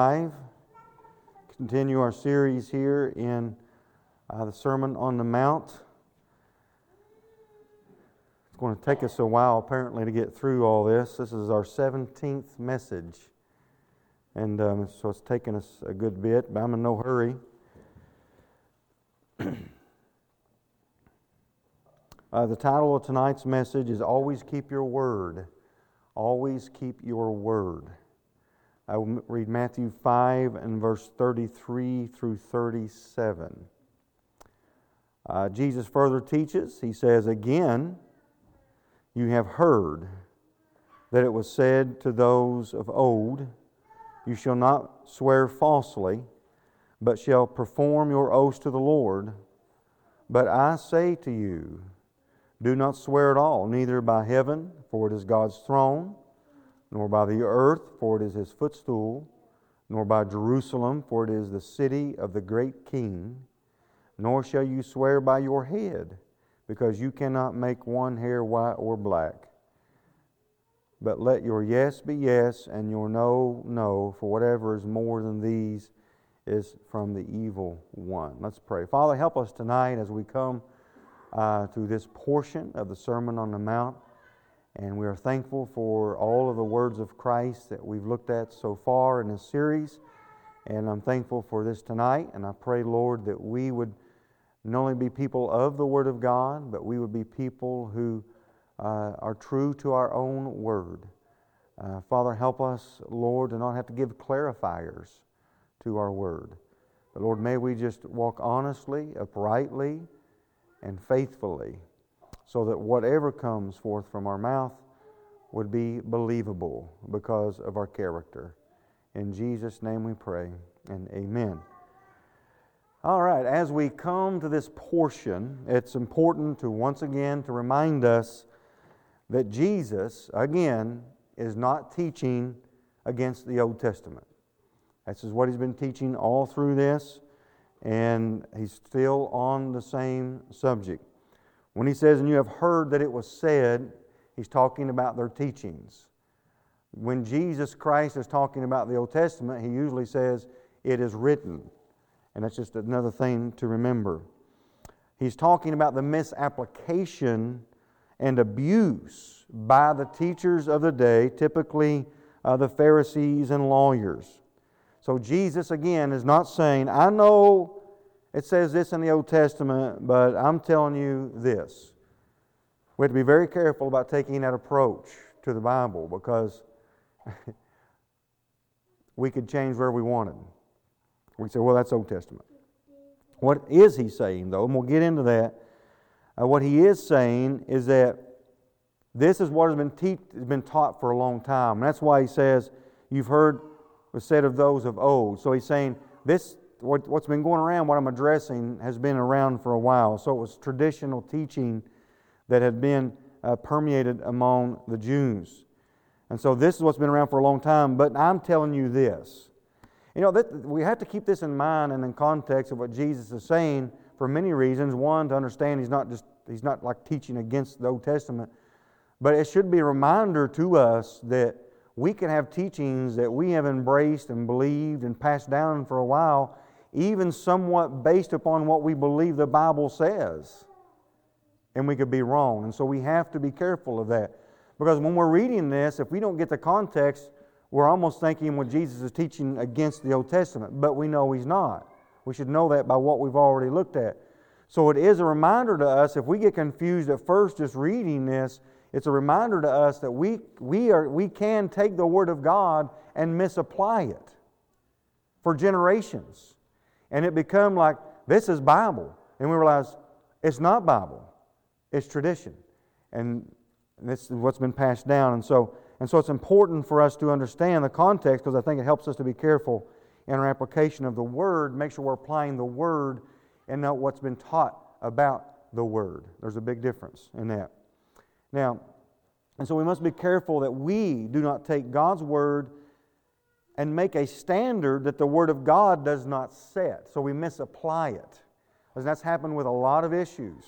5. Continue our series here in uh, the Sermon on the Mount. It's going to take us a while, apparently, to get through all this. This is our 17th message. And um, so it's taken us a good bit, but I'm in no hurry. uh, the title of tonight's message is Always Keep Your Word. Always Keep Your Word. I will read Matthew 5 and verse 33 through 37. Uh, Jesus further teaches, he says, Again, you have heard that it was said to those of old, You shall not swear falsely, but shall perform your oaths to the Lord. But I say to you, do not swear at all, neither by heaven, for it is God's throne nor by the earth, for it is his footstool, nor by Jerusalem, for it is the city of the great king, nor shall you swear by your head, because you cannot make one hair white or black. But let your yes be yes, and your no, no, for whatever is more than these is from the evil one. Let's pray. Father, help us tonight as we come uh, this portion of the Sermon on the Mount. And we are thankful for all of the words of Christ that we've looked at so far in this series. And I'm thankful for this tonight. And I pray, Lord, that we would not only be people of the Word of God, but we would be people who uh, are true to our own Word. Uh, Father, help us, Lord, to not have to give clarifiers to our Word. But Lord, may we just walk honestly, uprightly, and faithfully so that whatever comes forth from our mouth would be believable because of our character. In Jesus' name we pray, and amen. All right, as we come to this portion, it's important to once again to remind us that Jesus, again, is not teaching against the Old Testament. This is what he's been teaching all through this, and he's still on the same subject. When he says, and you have heard that it was said, he's talking about their teachings. When Jesus Christ is talking about the Old Testament, he usually says, it is written. And that's just another thing to remember. He's talking about the misapplication and abuse by the teachers of the day, typically uh, the Pharisees and lawyers. So Jesus, again, is not saying, I know it says this in the Old Testament, but I'm telling you this. We have to be very careful about taking that approach to the Bible because we could change where we wanted. We say, well, that's Old Testament. What is he saying, though? And we'll get into that. Uh, what he is saying is that this is what has been, te- has been taught for a long time. And that's why he says, You've heard was said of those of old. So he's saying, This what, what's been going around, what I'm addressing, has been around for a while. So it was traditional teaching that had been uh, permeated among the Jews. And so this is what's been around for a long time. But I'm telling you this. You know, that, we have to keep this in mind and in context of what Jesus is saying for many reasons. One, to understand he's not just he's not like teaching against the Old Testament, but it should be a reminder to us that we can have teachings that we have embraced and believed and passed down for a while even somewhat based upon what we believe the Bible says. And we could be wrong. And so we have to be careful of that. Because when we're reading this, if we don't get the context, we're almost thinking what Jesus is teaching against the Old Testament, but we know he's not. We should know that by what we've already looked at. So it is a reminder to us, if we get confused at first just reading this, it's a reminder to us that we, we, are, we can take the Word of God and misapply it for generations and it become like this is Bible, and we realize it's not Bible, it's tradition, and this is what's been passed down. And so, and so it's important for us to understand the context because I think it helps us to be careful in our application of the Word. Make sure we're applying the Word and not what's been taught about the Word. There's a big difference in that. Now, and so we must be careful that we do not take God's Word and make a standard that the Word of God does not set. So we misapply it. And that's happened with a lot of issues.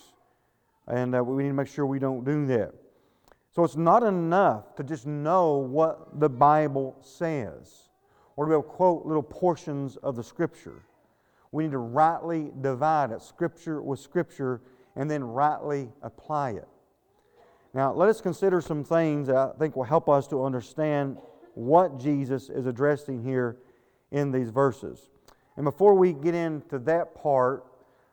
And uh, we need to make sure we don't do that. So it's not enough to just know what the Bible says. or to be able to quote little portions of the Scripture. We need to rightly divide it, Scripture with Scripture, and then rightly apply it. Now, let us consider some things that I think will help us to understand what Jesus is addressing here in these verses. And before we get into that part,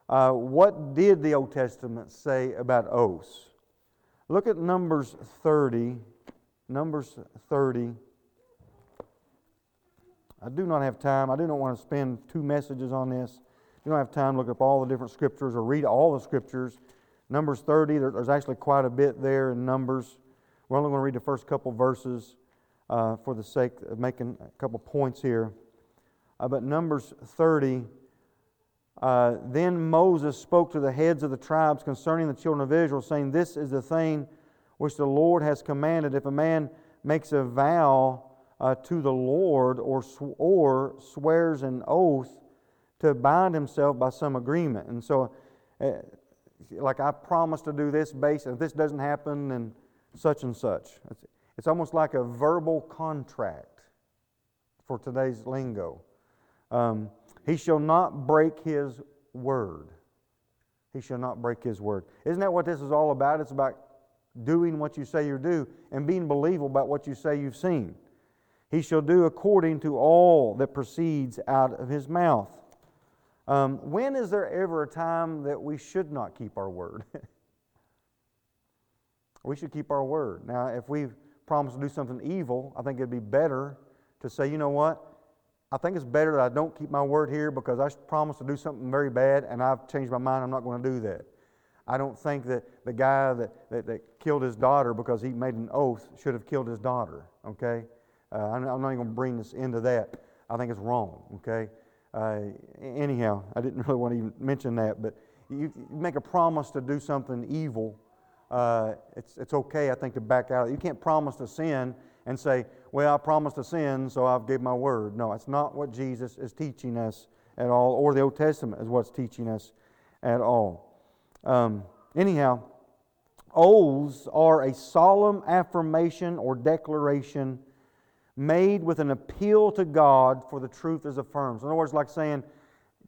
uh, what did the Old Testament say about oaths? Look at Numbers 30. Numbers 30. I do not have time. I do not want to spend two messages on this. You don't have time to look up all the different scriptures or read all the scriptures. Numbers 30, there's actually quite a bit there in Numbers. We're only going to read the first couple verses uh, for the sake of making a couple points here. Uh, but Numbers 30, uh, then Moses spoke to the heads of the tribes concerning the children of Israel, saying, This is the thing which the Lord has commanded. If a man makes a vow uh, to the Lord or, sw- or swears an oath to bind himself by some agreement. And so, uh, like I promise to do this based, if this doesn't happen, then such and such. It's, it's almost like a verbal contract for today's lingo. Um, he shall not break his word. He shall not break his word. Isn't that what this is all about? It's about doing what you say you do and being believable about what you say you've seen. He shall do according to all that proceeds out of his mouth. Um, when is there ever a time that we should not keep our word? we should keep our word. Now, if we promise to do something evil, I think it'd be better to say, you know what? I think it's better that I don't keep my word here because I promised to do something very bad and I've changed my mind. I'm not going to do that. I don't think that the guy that, that, that killed his daughter because he made an oath should have killed his daughter, okay? Uh, I'm, I'm, not even going to bring this into that. I think it's wrong, okay? Uh, anyhow, I didn't really want to even mention that, but you, you make a promise to do something evil, uh, it's, it's okay, I think, to back out. You can't promise to sin and say, well, I promised to sin, so I've gave my word. No, it's not what Jesus is teaching us at all, or the Old Testament is what's teaching us at all. Um, anyhow, oaths are a solemn affirmation or declaration made with an appeal to God for the truth is affirmed. In other words, like saying,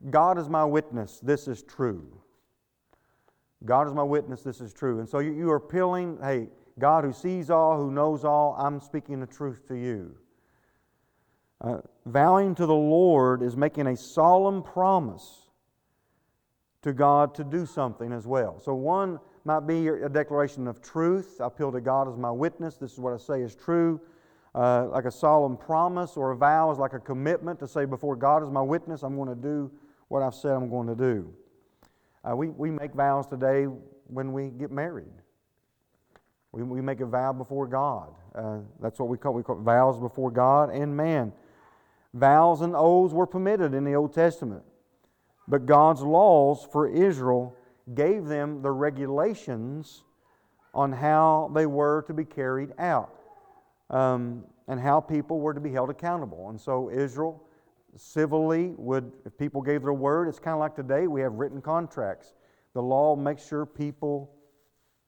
God is my witness, this is true. God is my witness, this is true. And so you, you are appealing, hey, God who sees all, who knows all, I'm speaking the truth to you. Uh, vowing to the Lord is making a solemn promise to God to do something as well. So, one might be a declaration of truth. I appeal to God as my witness. This is what I say is true. Uh, like a solemn promise or a vow is like a commitment to say, before God is my witness, I'm going to do what I've said I'm going to do. Uh, we, we make vows today when we get married. We, we make a vow before God. Uh, that's what we call, we call vows before God and man. Vows and oaths were permitted in the Old Testament. But God's laws for Israel gave them the regulations on how they were to be carried out um, and how people were to be held accountable. And so Israel civilly would, if people gave their word, it's kind of like today we have written contracts. The law makes sure people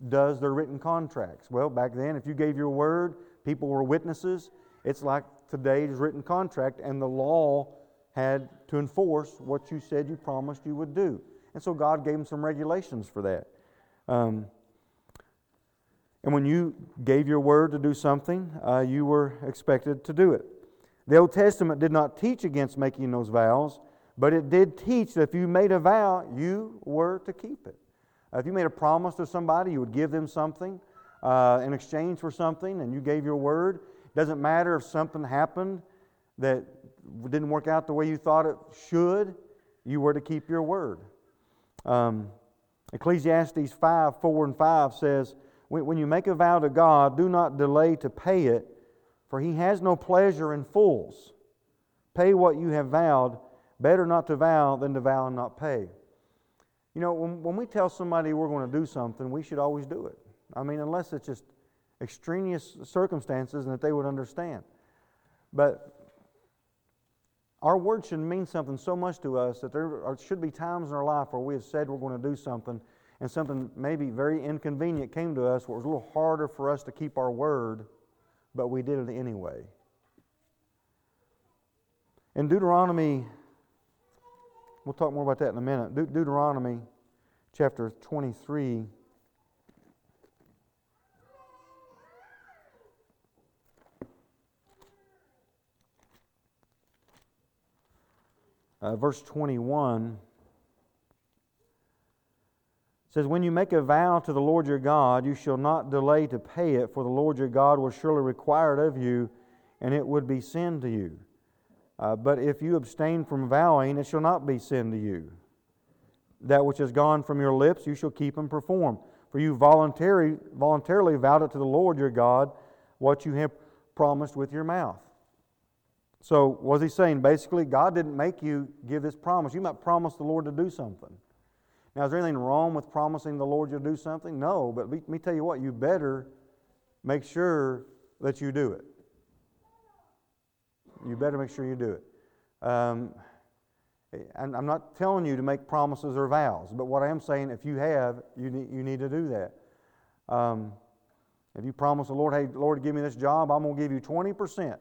does their written contracts. Well, back then, if you gave your word, people were witnesses. It's like today's written contract, and the law had to enforce what you said you promised you would do. And so God gave them some regulations for that. Um, and when you gave your word to do something, uh, you were expected to do it. The Old Testament did not teach against making those vows, but it did teach that if you made a vow, you were to keep it. Uh, if you made a promise to somebody, you would give them something uh, in exchange for something, and you gave your word. It doesn't matter if something happened that didn't work out the way you thought it should, you were to keep your word. Um, Ecclesiastes 5 4 and 5 says, When you make a vow to God, do not delay to pay it, for he has no pleasure in fools. Pay what you have vowed. Better not to vow than to vow and not pay. You know, when, when we tell somebody we're going to do something, we should always do it. I mean, unless it's just extraneous circumstances and that they would understand. But our word should mean something so much to us that there are, should be times in our life where we have said we're going to do something and something maybe very inconvenient came to us where it was a little harder for us to keep our word, but we did it anyway. In Deuteronomy, we'll talk more about that in a minute. De- Deuteronomy chapter 23. Uh, verse 21 says, When you make a vow to the Lord your God, you shall not delay to pay it, for the Lord your God will surely require it of you, and it would be sin to you. Uh, but if you abstain from vowing, it shall not be sin to you. That which has gone from your lips, you shall keep and perform. For you voluntarily, voluntarily vowed it to the Lord your God, what you have promised with your mouth. So, was he saying basically, God didn't make you give this promise? You might promise the Lord to do something. Now, is there anything wrong with promising the Lord you'll do something? No, but let me tell you what, you better make sure that you do it. You better make sure you do it. Um, I'm not telling you to make promises or vows, but what I am saying, if you have, you need, you need to do that. Um, if you promise the Lord, hey, Lord, give me this job, I'm going to give you 20%.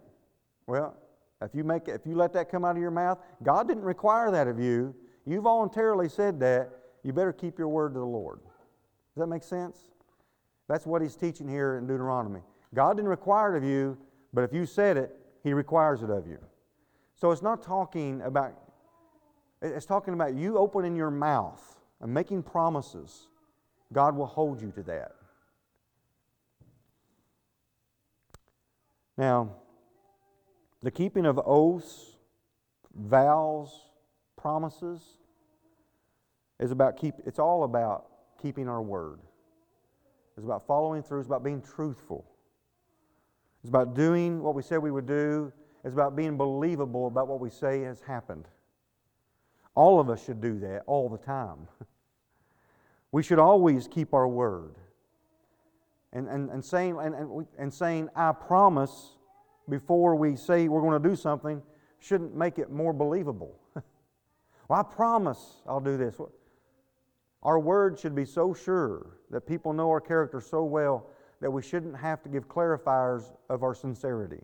Well, if you, make, if you let that come out of your mouth, God didn't require that of you. You voluntarily said that. You better keep your word to the Lord. Does that make sense? That's what he's teaching here in Deuteronomy. God didn't require it of you, but if you said it, he requires it of you. So it's not talking about, it's talking about you opening your mouth and making promises. God will hold you to that. Now, the keeping of oaths, vows, promises is about keep it's all about keeping our word. It's about following through, it's about being truthful. It's about doing what we said we would do. It's about being believable about what we say has happened. All of us should do that all the time. We should always keep our word. And, and, and, saying, and, and, and saying, I promise, before we say we're going to do something, shouldn't make it more believable. well, I promise I'll do this. Our word should be so sure that people know our character so well that we shouldn't have to give clarifiers of our sincerity.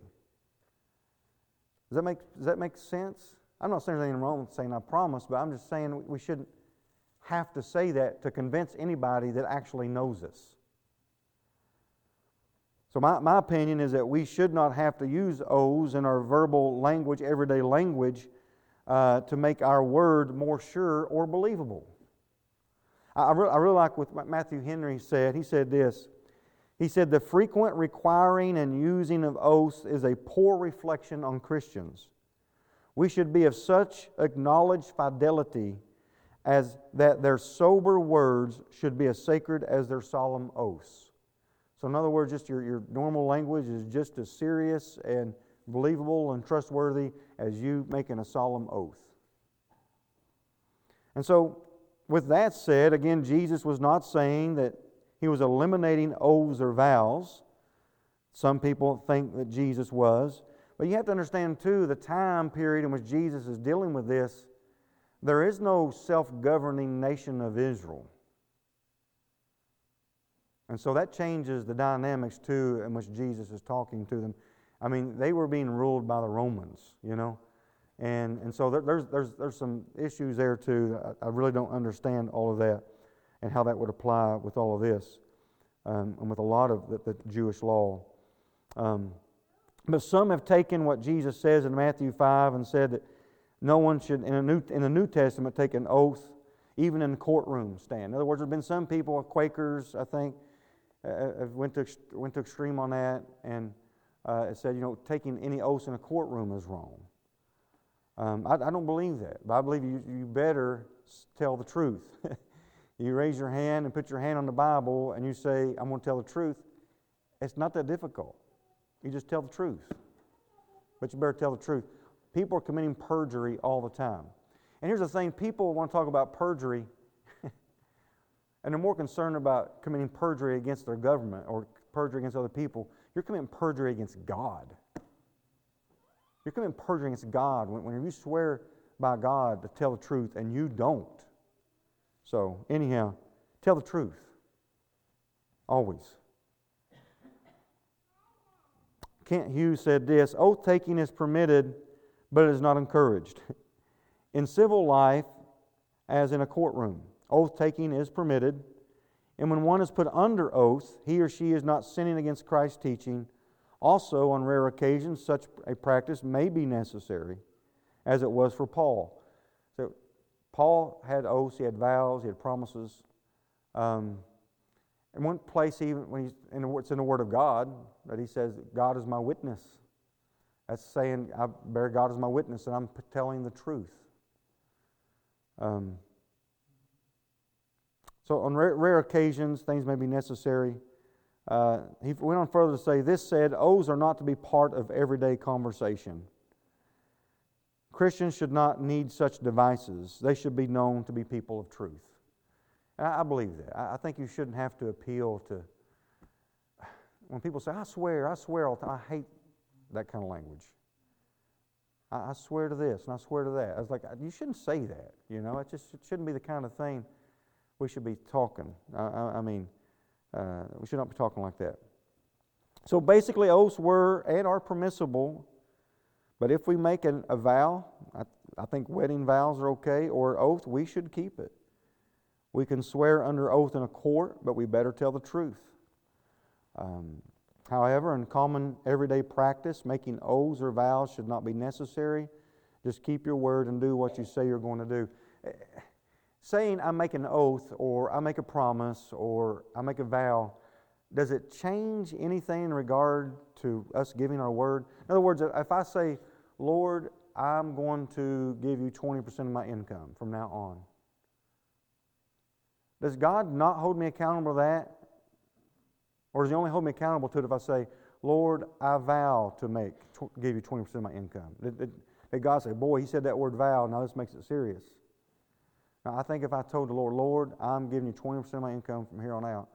Does that make, does that make sense? I'm not saying anything wrong with saying I promise, but I'm just saying we shouldn't have to say that to convince anybody that actually knows us. So, my, my opinion is that we should not have to use O's in our verbal language, everyday language, uh, to make our word more sure or believable. I, really, I really like what Matthew Henry said. He said this he said, The frequent requiring and using of oaths is a poor reflection on Christians. We should be of such acknowledged fidelity as that their sober words should be as sacred as their solemn oaths. So, in other words, just your, your normal language is just as serious and believable and trustworthy as you making a solemn oath. And so, with that said, again, Jesus was not saying that he was eliminating oaths or vows. Some people think that Jesus was. But you have to understand, too, the time period in which Jesus is dealing with this, there is no self governing nation of Israel. And so that changes the dynamics, too, in which Jesus is talking to them. I mean, they were being ruled by the Romans, you know. And, and so there, there's, there's, there's some issues there, too. I, I really don't understand all of that and how that would apply with all of this um, and with a lot of the, the Jewish law. Um, but some have taken what Jesus says in Matthew 5 and said that no one should, in, a new, in the New Testament, take an oath, even in the courtroom stand. In other words, there have been some people, Quakers, I think, uh, uh went, to, went to extreme on that and uh, said, you know, taking any oaths in a courtroom is wrong. Um, I, I, don't believe that, but I believe you, you better tell the truth. You raise your hand and put your hand on the Bible and you say, I'm going to tell the truth. It's not that difficult. You just tell the truth. But you better tell the truth. People are committing perjury all the time. And here's the thing people want to talk about perjury, and they're more concerned about committing perjury against their government or perjury against other people. You're committing perjury against God. You're committing perjury against God when, when you swear by God to tell the truth and you don't. So, anyhow, tell the truth. Always. Kent Hughes said this Oath taking is permitted, but it is not encouraged. In civil life, as in a courtroom, oath taking is permitted. And when one is put under oath, he or she is not sinning against Christ's teaching. Also, on rare occasions, such a practice may be necessary, as it was for Paul. So, Paul had oaths, he had vows, he had promises. Um, in one place, even when he's in the, it's in the Word of God, that he says, God is my witness. That's saying, I bear God as my witness, and I'm telling the truth. Um, so, on rare, rare, occasions, things may be necessary. Uh, he went on further to say, This said, oaths are not to be part of everyday conversation. Christians should not need such devices, they should be known to be people of truth. I, I believe that. I, I think you shouldn't have to appeal to. When people say, I swear, I swear all the time, I hate that kind of language. I, I swear to this and I swear to that. I was like, you shouldn't say that. You know, it just it shouldn't be the kind of thing we should be talking. I mean, uh, we should not be talking like that. So basically, oaths were and are permissible, but if we make an, a vow, I, I think wedding vows are okay, or oath, we should keep it. We can swear under oath in a court, but we better tell the truth. Um, however, in common everyday practice, making oaths or vows should not be necessary. Just keep your word and do what you say you're going to do. Saying I make an oath or I make a promise or I make a vow, does it change anything in regard to us giving our word? In other words, if I say, Lord, I'm going to give you 20% of my income from now on, does God not hold me accountable to that? Or does He only hold me accountable to it if I say, Lord, I vow to make give you 20% of my income? Did, did, did God say, Boy, He said that word vow, now this makes it serious? Now, I think if I told the Lord, Lord, I'm giving you 20% of my income from here on out,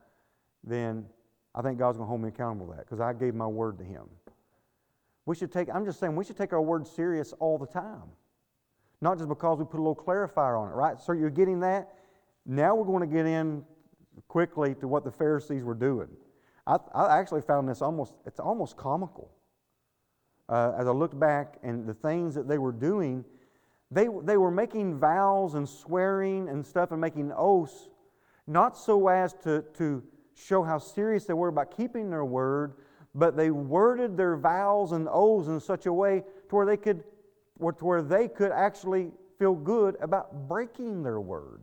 then I think God's going to hold me accountable to that because I gave my word to Him. We should take, I'm just saying, we should take our word serious all the time. Not just because we put a little clarifier on it, right? So you're getting that? Now we're going to get in quickly to what the Pharisees were doing. I, I actually found this almost, it's almost comical. Uh, as I looked back and the things that they were doing, they, they were making vows and swearing and stuff and making oaths, not so as to, to show how serious they were about keeping their word, but they worded their vows and oaths in such a way to where they could, to where they could actually feel good about breaking their word.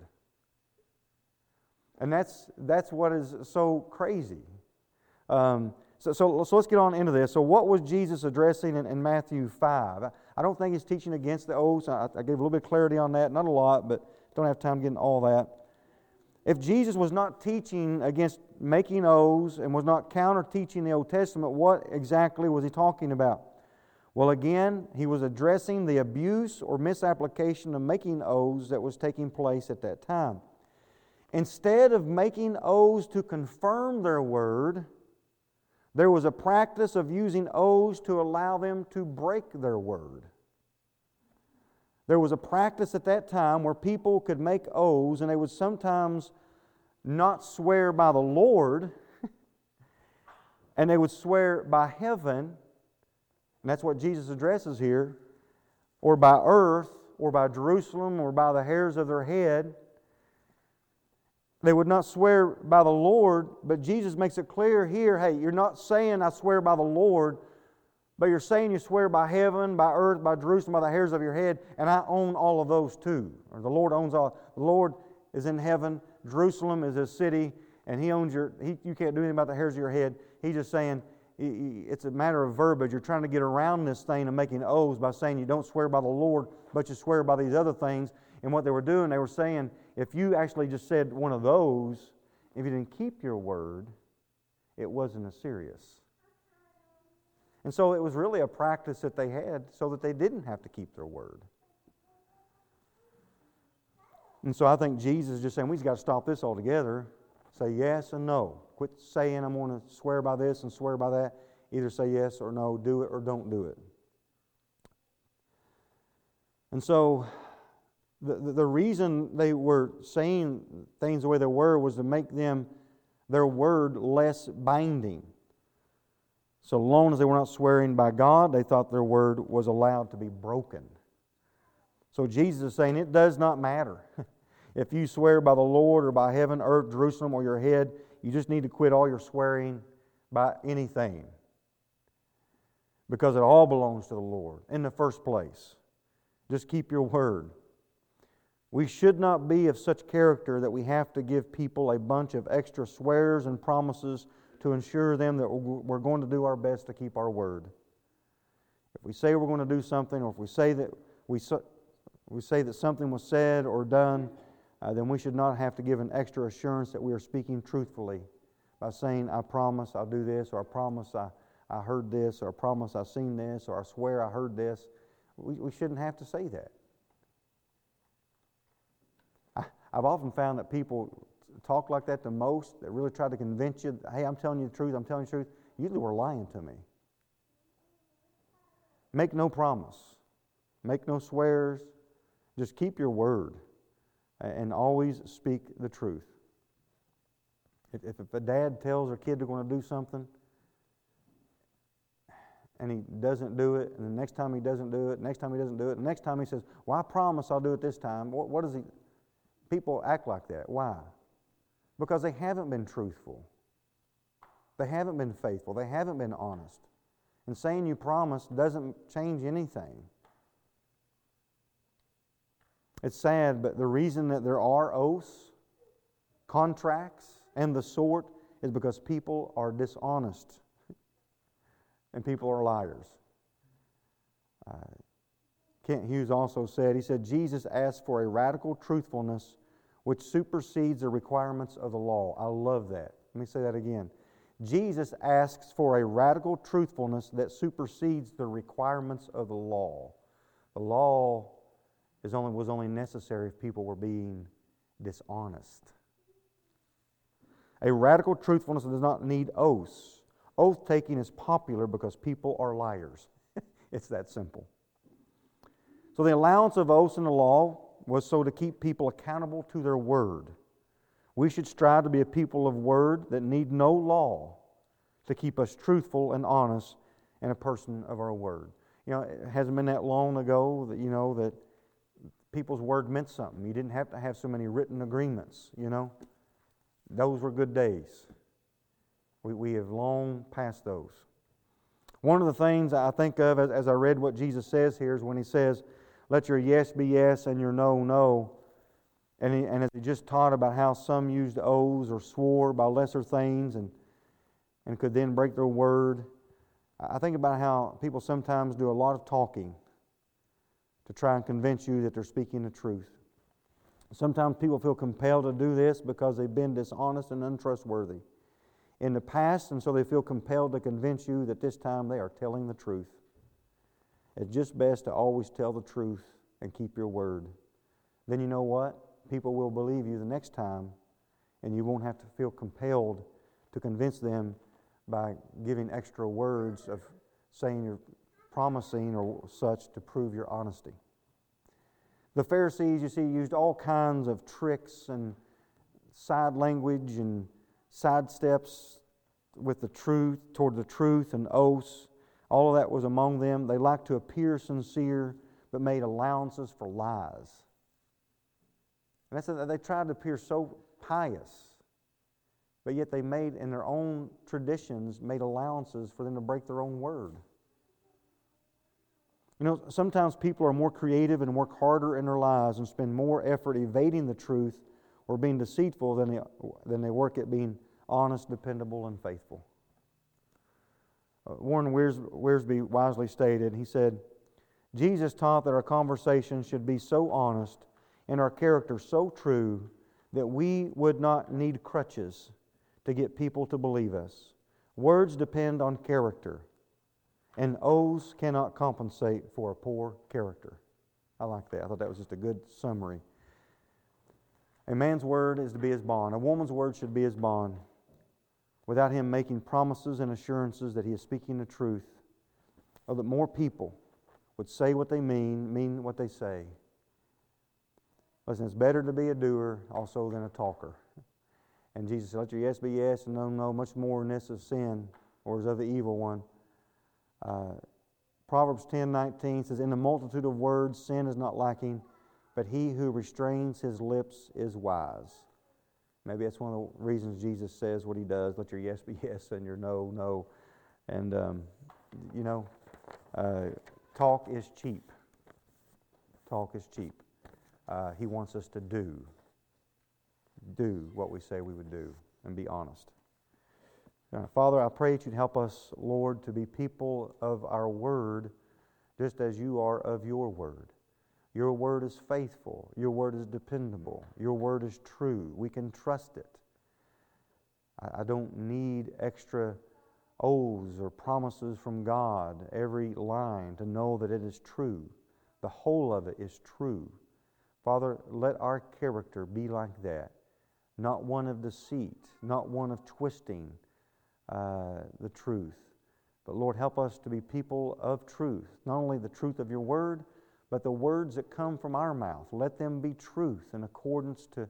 And that's, that's what is so crazy. Um, so, so, so, let's get on into this. So, what was Jesus addressing in, in Matthew 5? I don't think he's teaching against the oaths. I, I, gave a little bit of clarity on that, not a lot, but don't have time getting all that. If Jesus was not teaching against making oaths and was not counter teaching the Old Testament, what exactly was he talking about? Well, again, he was addressing the abuse or misapplication of making oaths that was taking place at that time. Instead of making oaths to confirm their word, there was a practice of using oaths to allow them to break their word. There was a practice at that time where people could make oaths and they would sometimes not swear by the Lord, and they would swear by heaven, and that's what Jesus addresses here, or by earth, or by Jerusalem, or by the hairs of their head. They would not swear by the Lord, but Jesus makes it clear here hey, you're not saying I swear by the Lord, but you're saying you swear by heaven, by earth, by Jerusalem, by the hairs of your head, and I own all of those too. Or the Lord owns all. The Lord is in heaven, Jerusalem is His city, and He owns your. He, you can't do anything about the hairs of your head. He's just saying it's a matter of verbiage. You're trying to get around this thing of making oaths by saying you don't swear by the Lord, but you swear by these other things. And what they were doing, they were saying, if you actually just said one of those, if you didn't keep your word, it wasn't as serious. And so it was really a practice that they had so that they didn't have to keep their word. And so I think Jesus is just saying we just got to stop this altogether. Say yes and no. Quit saying I'm going to swear by this and swear by that. Either say yes or no, do it or don't do it. And so the, the, the reason they were saying things the way they were was to make them, their word, less binding. So long as they were not swearing by God, they thought their word was allowed to be broken. So Jesus is saying it does not matter. if you swear by the Lord or by heaven, earth, Jerusalem, or your head, you just need to quit all your swearing by anything. Because it all belongs to the Lord in the first place. Just keep your word. We should not be of such character that we have to give people a bunch of extra swears and promises to ensure them that we're going to do our best to keep our word. If we say we're going to do something, or if we say that we, we say that something was said or done, uh, then we should not have to give an extra assurance that we are speaking truthfully by saying, I promise I'll do this, or I promise I, I heard this, or I promise I've seen this, or I swear I heard this. We, we shouldn't have to say that. I, I've often found that people talk like that the most, that really try to convince you, hey, I'm telling you the truth, I'm telling you the truth, usually we're lying to me. Make no promise, make no swears, just keep your word and always speak the truth. If, if a dad tells their kid they're going to do something, and he doesn't do it, and the next time he doesn't do it, next time he doesn't do it, next time he says, Well, I promise I'll do it this time. What, what does he? People act like that. Why? Because they haven't been truthful. They haven't been faithful. They haven't been honest. And saying you promise doesn't change anything. It's sad, but the reason that there are oaths, contracts, and the sort is because people are dishonest and people are liars. Uh, Kent Hughes also said, he said, Jesus asked for a radical truthfulness which supersedes the requirements of the law. I love that. Let me say that again. Jesus asks for a radical truthfulness that supersedes the requirements of the law. The law is only, was only necessary if people were being dishonest. A radical truthfulness does not need oaths. Oath taking is popular because people are liars. it's that simple. So, the allowance of oaths in the law was so to keep people accountable to their word. We should strive to be a people of word that need no law to keep us truthful and honest and a person of our word. You know, it hasn't been that long ago that, you know, that people's word meant something. You didn't have to have so many written agreements, you know. Those were good days. We, we have long passed those. One of the things I think of as, as I read what Jesus says here is when he says, Let your yes be yes and your no, no. And, he, and as he just taught about how some used oaths or swore by lesser things and, and could then break their word, I think about how people sometimes do a lot of talking to try and convince you that they're speaking the truth. Sometimes people feel compelled to do this because they've been dishonest and untrustworthy in the past, and so they feel compelled to convince you that this time they are telling the truth. It's just best to always tell the truth and keep your word. Then you know what? People will believe you the next time, and you won't have to feel compelled to convince them by giving extra words of saying you're promising or such to prove your honesty. The Pharisees, you see, used all kinds of tricks and side language and side steps with the truth, toward the truth and oaths. All of that was among them. They liked to appear sincere, but made allowances for lies. And they tried to appear so pious, but yet they made, in their own traditions, made allowances for them to break their own word. You know, sometimes people are more creative and work harder in their lives and spend more effort evading the truth or being deceitful than they, than they work at being honest, dependable, and faithful. Warren Wiersbe wisely stated, he said, Jesus taught that our conversation should be so honest and our character so true that we would not need crutches to get people to believe us. Words depend on character and oaths cannot compensate for a poor character. I like that. I thought that was just a good summary. A man's word is to be his bond. A woman's word should be his bond. Without him making promises and assurances that he is speaking the truth, or that more people would say what they mean, mean what they say. Listen, it's better to be a doer also than a talker. And Jesus said, Let your yes be yes and no, no, much more than this is sin or is of the evil one. Uh, Proverbs 10 19 says, In the multitude of words, sin is not lacking, but he who restrains his lips is wise. Maybe that's one of the reasons Jesus says what he does let your yes be yes and your no, no. And, um, you know, uh, talk is cheap. Talk is cheap. Uh, he wants us to do. Do what we say we would do and be honest. Uh, Father, I pray that you'd help us, Lord, to be people of our word just as you are of your word. Your word is faithful. Your word is dependable. Your word is true. We can trust it. I, don't need extra oaths or promises from God, every line, to know that it is true. The whole of it is true. Father, let our character be like that. Not one of deceit, not one of twisting uh, the truth. But Lord, help us to be people of truth. Not only the truth of your word, but the words that come from our mouth. Let them be truth in accordance to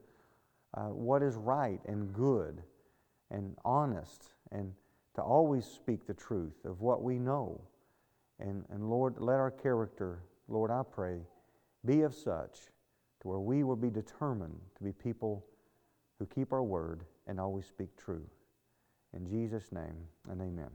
uh, what is right and good and honest, and to always speak the truth of what we know. And, and Lord, let our character, Lord, I pray, be of such to where we will be determined to be people who keep our word and always speak true. In Jesus' name and amen.